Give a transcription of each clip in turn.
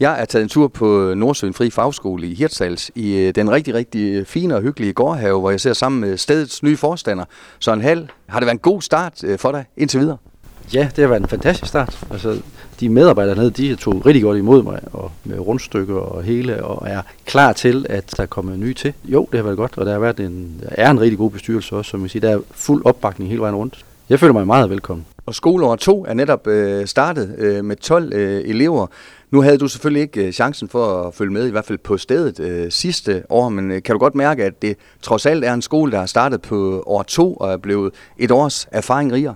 Jeg er taget en tur på Nordsøen Fri Fagskole i Hirtshals i øh, den rigtig, rigtig fine og hyggelige gårdhave, hvor jeg ser sammen med stedets nye forstander, Søren Hall. Har det været en god start øh, for dig indtil videre? Ja, det har været en fantastisk start. Altså, de medarbejdere nede, de tog rigtig godt imod mig, og med rundstykker og hele, og er klar til, at der kommer nye til. Jo, det har været godt, og der har været en, der er en rigtig god bestyrelse også, som jeg siger. Der er fuld opbakning hele vejen rundt. Jeg føler mig meget velkommen. Og skoleår 2 er netop øh, startet øh, med 12 øh, elever. Nu havde du selvfølgelig ikke øh, chancen for at følge med, i hvert fald på stedet øh, sidste år, men øh, kan du godt mærke, at det trods alt er en skole, der har startet på år 2 og er blevet et års erfaring rigere?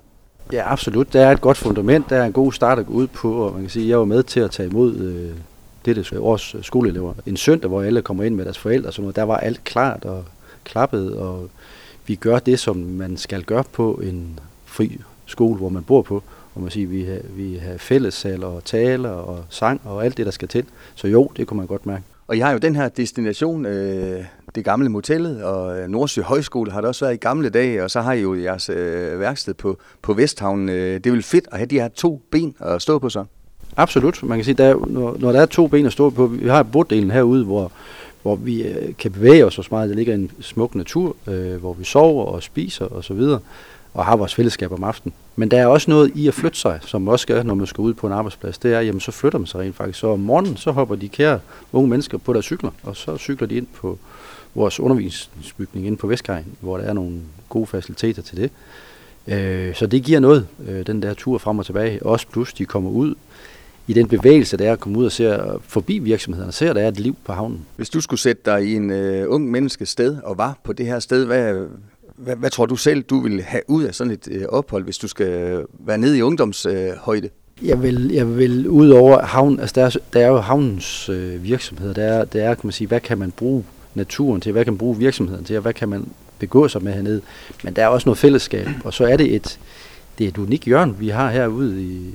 Ja, absolut. Der er et godt fundament. Der er en god start at gå ud på, og man kan sige, at jeg var med til at tage imod øh, dette års skoleelever. En søndag, hvor alle kommer ind med deres forældre, så noget, der var alt klart og klappet, og vi gør det, som man skal gøre på en fri skole, hvor man bor på. Og man siger, vi har, vi har fællessal og taler og sang og alt det, der skal til. Så jo, det kunne man godt mærke. Og jeg har jo den her destination, øh, det gamle motellet, og øh, Nordsjø Højskole har det også været i gamle dage, og så har I jo jeres øh, værksted på, på Vesthavn. Øh, det er vel fedt at have de her to ben at stå på så? Absolut. Man kan sige, der er, når, når der er to ben at stå på, vi har borddelen herude, hvor, hvor vi øh, kan bevæge os så meget. Der ligger en smuk natur, øh, hvor vi sover og spiser osv., og, så videre, og har vores fællesskab om aftenen. Men der er også noget i at flytte sig, som også gør, når man skal ud på en arbejdsplads. Det er, jamen så flytter man sig rent faktisk. Så om morgenen, så hopper de kære unge mennesker på deres cykler, og så cykler de ind på vores undervisningsbygning inde på Vestkajen, hvor der er nogle gode faciliteter til det. Øh, så det giver noget, øh, den der tur frem og tilbage. Også plus, de kommer ud i den bevægelse, der er at komme ud og se forbi virksomhederne, og ser, at der er et liv på havnen. Hvis du skulle sætte dig i en øh, ung menneskes sted og var på det her sted, hvad, hvad, hvad tror du selv, du vil have ud af sådan et øh, ophold, hvis du skal øh, være nede i ungdomshøjde? Øh, jeg vil, jeg vil ud over havn, altså der er, der er jo havnens øh, virksomheder, der er, der er, kan man sige, hvad kan man bruge naturen til, hvad kan man bruge virksomheden til, og hvad kan man begå sig med hernede. Men der er også noget fællesskab, og så er det et, det er et unikt hjørne, vi har herude, i,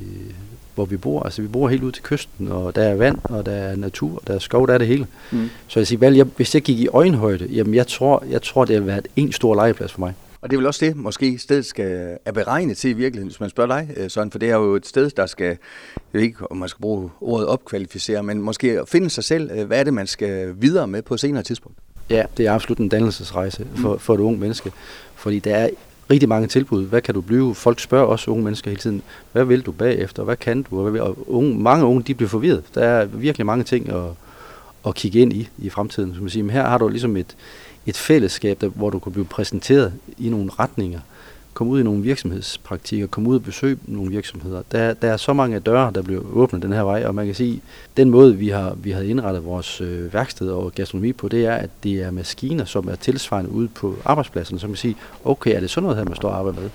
hvor vi bor. Altså vi bor helt ud til kysten, og der er vand, og der er natur, og der er skov, der er det hele. Mm. Så jeg siger, vel, jeg, hvis jeg gik i øjenhøjde, jamen jeg tror, jeg tror det har været en stor legeplads for mig. Og det er vel også det, måske stedet skal er beregnet til i virkeligheden, hvis man spørger dig, øh, sådan, for det er jo et sted, der skal, jeg ved ikke, om man skal bruge ordet opkvalificere, men måske finde sig selv, øh, hvad er det, man skal videre med på et senere tidspunkt? Ja, det er absolut en dannelsesrejse for, for et ung menneske, fordi der er rigtig mange tilbud. Hvad kan du blive? Folk spørger også unge mennesker hele tiden, hvad vil du bagefter? Hvad kan du? Og, unge, mange unge, de bliver forvirret. Der er virkelig mange ting at, at kigge ind i i fremtiden. Som man siger, men her har du ligesom et, et fællesskab, der, hvor du kan blive præsenteret i nogle retninger, komme ud i nogle virksomhedspraktikker, komme ud og besøge nogle virksomheder. Der, der er så mange døre, der bliver åbnet den her vej, og man kan sige, den måde, vi har, vi har indrettet vores øh, værksted og gastronomi på, det er, at det er maskiner, som er tilsvarende ude på arbejdspladsen, som kan sige, okay, er det sådan noget her, man står og arbejder med?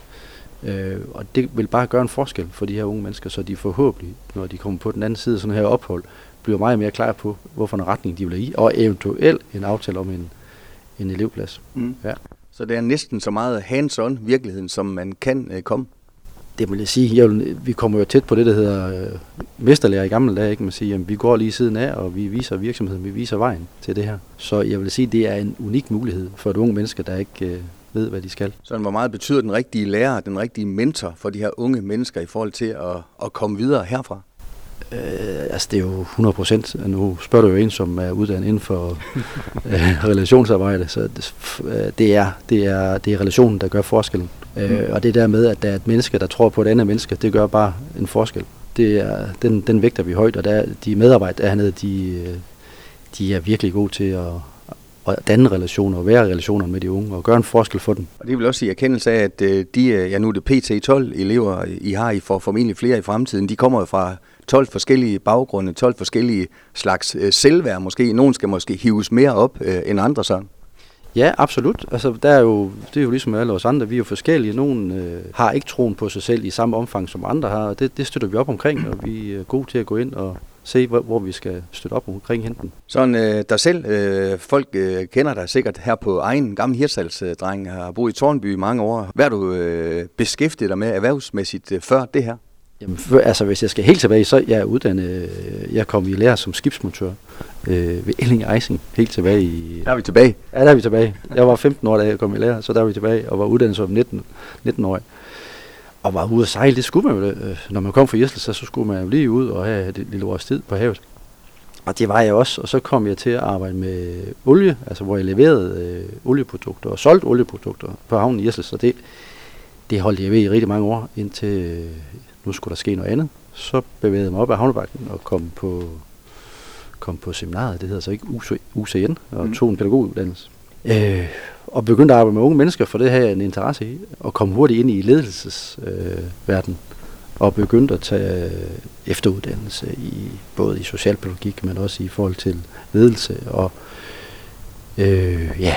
Øh, og det vil bare gøre en forskel for de her unge mennesker, så de forhåbentlig, når de kommer på den anden side af sådan her ophold, bliver meget mere klar på, hvorfor en retning de vil i, og eventuelt en aftale om en, en elevplads. Mm. Ja. Så det er næsten så meget hands-on virkeligheden, som man kan øh, komme. Det vil jeg sige. Jeg vil, vi kommer jo tæt på det, der hedder øh, mesterlærer i gamle dage. Ikke? Man siger, jamen, vi går lige siden af, og vi viser virksomheden, vi viser vejen til det her. Så jeg vil sige, det er en unik mulighed for et unge menneske, der ikke øh, ved, hvad de skal. Så hvor meget betyder den rigtige lærer, den rigtige mentor for de her unge mennesker i forhold til at, at komme videre herfra? Øh, altså det er jo 100 procent. Nu spørger du jo en, som er uddannet inden for øh, relationsarbejde, så det, øh, det, er, det, er, det er relationen, der gør forskellen. Øh, mm. Og det der med, at der er et menneske, der tror på et andet menneske, det gør bare en forskel. Det er, den, den vægter vi højt, og der, de medarbejdere hernede, de, øh, de er virkelig gode til at, at danne relationer og være relationer med de unge og gøre en forskel for dem. Og det vil også i erkendelse af, at øh, de, ja nu er det PT12 elever, I har, I får formentlig flere i fremtiden, de kommer jo fra 12 forskellige baggrunde, 12 forskellige slags øh, selvværd måske. Nogen skal måske hives mere op øh, end andre så. Ja, absolut. Altså, der er jo, det er jo ligesom alle os andre, vi er jo forskellige. Nogen øh, har ikke troen på sig selv i samme omfang, som andre har, og det, det støtter vi op omkring, og vi er gode til at gå ind og se, hvor, hvor vi skal støtte op omkring henten. Sådan øh, dig selv, øh, folk øh, kender dig sikkert her på egen gammel hirsalsdreng, har boet i Tornby i mange år. Hvad har du øh, beskæftiget dig med erhvervsmæssigt øh, før det her? Jamen, for, altså hvis jeg skal helt tilbage, så jeg er uddannet, jeg kom i lære som skibsmontør øh, ved Elling Eising, helt tilbage i... Der er vi tilbage? Ja, der er vi tilbage. Jeg var 15 år, da jeg kom i lære, så der er vi tilbage, og var uddannet som 19, 19 år. Og var ude at sejle, det skulle man jo, øh, når man kom fra Jesle, så, så skulle man jo lige ud og have et lille års tid på havet. Og det var jeg også, og så kom jeg til at arbejde med olie, altså hvor jeg leverede øh, olieprodukter og solgte olieprodukter på havnen i Jesles, og det, det holdt jeg ved i rigtig mange år, indtil øh, nu skulle der ske noget andet. Så bevægede jeg mig op af havnebakken og kom på, kom på seminaret, det hedder så ikke UCN, og mm. tog en pædagoguddannelse. Øh, og begyndte at arbejde med unge mennesker, for det havde jeg en interesse i, og kom hurtigt ind i ledelsesverdenen, øh, og begyndte at tage øh, efteruddannelse i både i socialpædagogik, men også i forhold til ledelse. Og øh, ja,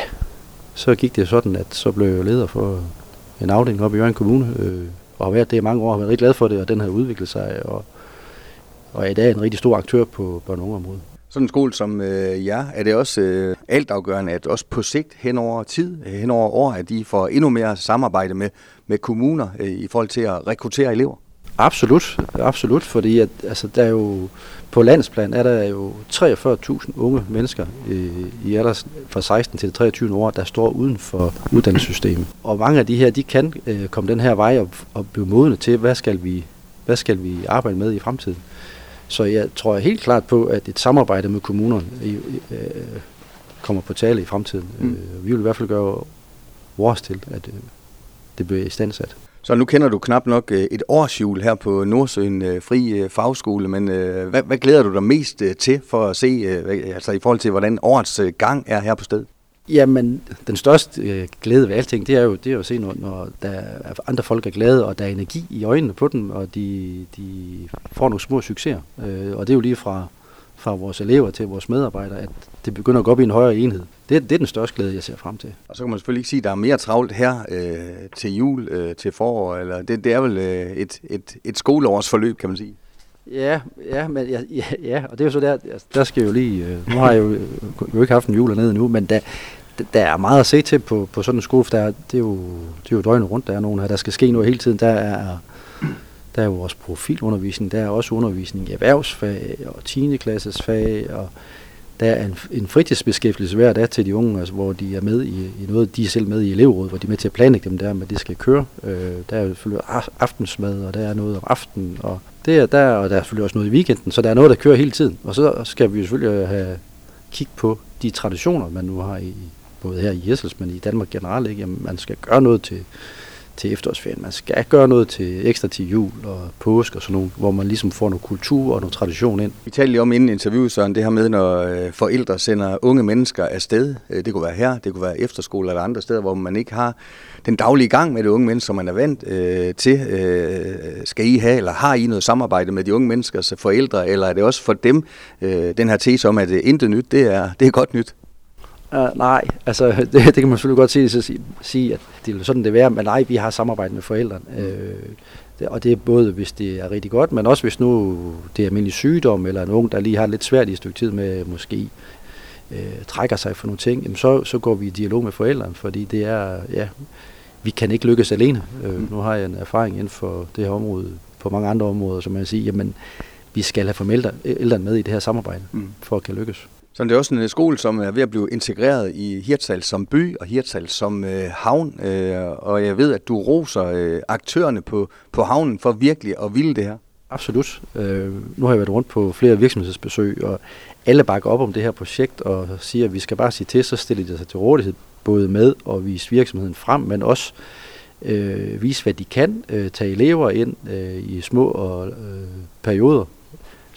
så gik det sådan, at så blev jeg leder for en afdeling op i Jørgen Kommune, øh, og har været det i mange år, og været rigtig glad for det, og den har udviklet sig, og, og er i dag en rigtig stor aktør på børne- og ungeområdet. Sådan en skole som øh, jer, er det også øh, altafgørende, at også på sigt hen over tid, øh, hen over år, at de får endnu mere samarbejde med, med kommuner øh, i forhold til at rekruttere elever? Absolut, absolut, fordi at, altså, der er jo, på landsplan er der jo 43.000 unge mennesker øh, i alders fra 16 til 23 år, der står uden for uddannelsessystemet. Og mange af de her, de kan øh, komme den her vej og, og blive modne til, hvad skal, vi, hvad skal vi arbejde med i fremtiden. Så jeg tror helt klart på, at et samarbejde med kommunerne øh, kommer på tale i fremtiden. Mm. Øh, vi vil i hvert fald gøre vores til, at øh, det bliver i standsat. Så nu kender du knap nok øh, et årsjul her på Nordsøen øh, Fri Fagskole, men hvad, hvad glæder du dig mest til for at se, altså i forhold til, hvordan årets gang er her på stedet? Jamen, den største glæde ved alting, det er jo, det er jo at se, når, når der er andre folk er glade, og der er energi i øjnene på dem, og de, de får nogle små succeser. og det er jo lige fra fra vores elever til vores medarbejdere, at det begynder at gå op i en højere enhed. Det, det er den største glæde, jeg ser frem til. Og så kan man selvfølgelig ikke sige, at der er mere travlt her øh, til jul, øh, til forår, eller det, det er vel øh, et, et, et skoleårsforløb, kan man sige. Ja, ja, men, ja, ja, ja, og det er jo så der, altså, der skal jo lige, øh, nu har jeg jo, jo ikke haft en jul nede nu, men der, der er meget at se til på, på sådan en skole, for der, det, er jo, det er jo døgnet rundt, der er nogen her, der skal ske noget hele tiden, der er der er jo vores profilundervisning, der er også undervisning i erhvervsfag og 10. klasses fag, og der er en, en fritidsbeskæftigelse hver dag til de unge, altså, hvor de er med i, i noget, de er selv med i elevrådet, hvor de er med til at planlægge dem der, men det skal køre. Øh, der er jo selvfølgelig aftensmad, og der er noget om aftenen, og det er der, og der er selvfølgelig også noget i weekenden, så der er noget, der kører hele tiden. Og så skal vi jo selvfølgelig have kig på de traditioner, man nu har i, både her i Jessels, men i Danmark generelt. Ikke? Jamen, man skal gøre noget til, til efterårsferien. Man skal gøre noget til ekstra til jul og påske og sådan noget, hvor man ligesom får noget kultur og noget tradition ind. Vi talte lige om inden interviewet, Søren, det her med, når øh, forældre sender unge mennesker afsted. Øh, det kunne være her, det kunne være efterskole eller andre steder, hvor man ikke har den daglige gang med det unge mennesker, man er vant øh, til. Øh, skal I have, eller har I noget samarbejde med de unge menneskers forældre, eller er det også for dem øh, den her tese om, at det intet nyt, det er, det er godt nyt? Uh, nej, altså det, det kan man selvfølgelig godt sige, så sige, sige, at det er sådan det er, men nej, vi har samarbejde med forældrene. Mm. Øh, det, og det er både, hvis det er rigtig godt, men også hvis nu det er almindelig sygdom, eller en ung, der lige har lidt svært i et stykke tid med måske øh, trækker sig for nogle ting, jamen så, så går vi i dialog med forældrene, fordi det er, ja, vi kan ikke lykkes alene. Øh, mm. Nu har jeg en erfaring inden for det her område, på mange andre områder, som man siger, jamen vi skal have forældrene med i det her samarbejde, mm. for at kan lykkes. Så det er også en øh, skole, som er ved at blive integreret i Hirtshals som by og Hirtshals som øh, havn. Øh, og jeg ved, at du roser øh, aktørerne på, på havnen for virkelig at ville det her. Absolut. Øh, nu har jeg været rundt på flere virksomhedsbesøg, og alle bakker op om det her projekt og siger, at vi skal bare sige til, så stiller de sig til rådighed både med at vise virksomheden frem, men også øh, vise, hvad de kan, øh, tage elever ind øh, i små og, øh, perioder.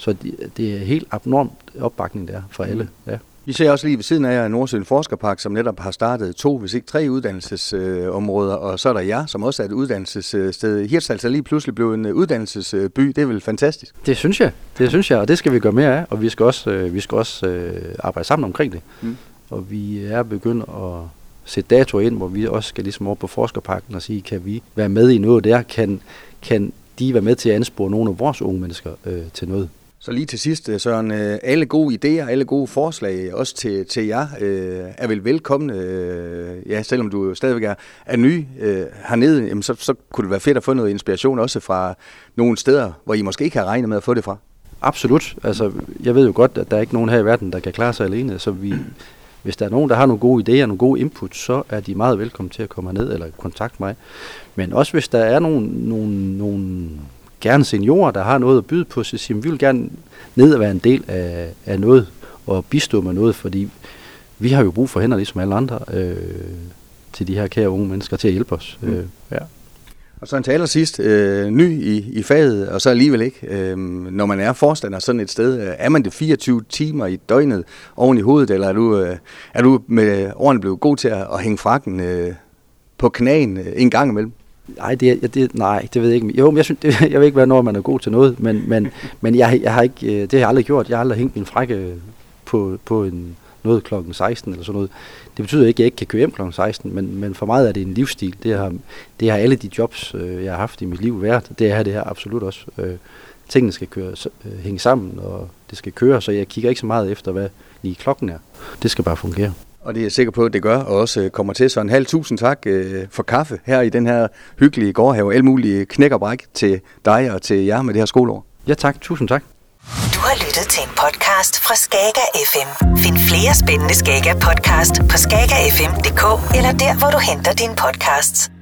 Så det, det er helt abnormt opbakning der for alle. Mm. Ja. Vi ser også lige ved siden af jer Nordsøen Forskerpark, som netop har startet to, hvis ikke tre uddannelsesområder, og så er der jer, som også er et uddannelsessted. Hirtshals er lige pludselig blevet en uddannelsesby. Det er vel fantastisk? Det synes jeg. Det synes jeg, og det skal vi gøre mere af, og vi skal også, øh, vi skal også øh, arbejde sammen omkring det. Mm. Og vi er begyndt at sætte datoer ind, hvor vi også skal ligesom over på Forskerparken og sige, kan vi være med i noget der? Kan, kan de være med til at anspore nogle af vores unge mennesker øh, til noget? Så lige til sidst, øh, Søren, øh, alle gode idéer, alle gode forslag, øh, også til, til jer, øh, er vel velkomne. ja, selvom du stadigvæk er, er ny hernede, jamen så, så kunne det være fedt at få noget inspiration også fra nogle steder, hvor I måske ikke har regnet med at få det fra. Absolut. Altså, jeg ved jo godt, at der er ikke nogen her i verden, der kan klare sig alene, så vi, hvis der er nogen, der har nogle gode idéer, nogle gode input, så er de meget velkommen til at komme ned eller kontakte mig. Men også hvis der er nogle, nogle, nogle gerne seniorer, der har noget at byde på, så siger vi vil gerne ned og være en del af, af noget, og bistå med noget, fordi vi har jo brug for hænder, ligesom alle andre, øh, til de her kære unge mennesker, til at hjælpe os. Mm. Øh, ja. Og så en taler sidst, øh, ny i, i faget, og så alligevel ikke. Øh, når man er forstander sådan et sted, øh, er man det 24 timer i døgnet oven i hovedet, eller er du, øh, er du med årene blevet god til at, at hænge frakken øh, på knæen øh, en gang imellem? Nej, det, det, nej, det ved jeg ikke. Jo, men jeg, synes, det, jeg ved ikke, hvornår man er god til noget, men, men, men jeg, jeg har ikke, øh, det har jeg aldrig gjort. Jeg har aldrig hængt min frække på, på en, noget klokken 16 eller sådan noget. Det betyder ikke, at jeg ikke kan køre hjem klokken 16, men, men for mig er det en livsstil. Det har, det har alle de jobs, øh, jeg har haft i mit liv været. Det er det her absolut også. Øh, tingene skal køre, hænge sammen, og det skal køre, så jeg kigger ikke så meget efter, hvad lige klokken er. Det skal bare fungere. Og det er jeg sikker på, at det gør, og også kommer til. Så en halv tusind tak øh, for kaffe her i den her hyggelige gårdhave. Alle mulige knæk og bræk til dig og til jer med det her skoleår. Ja tak, tusind tak. Du har lyttet til en podcast fra Skager FM. Find flere spændende Skager podcast på skagerfm.dk eller der, hvor du henter dine podcasts.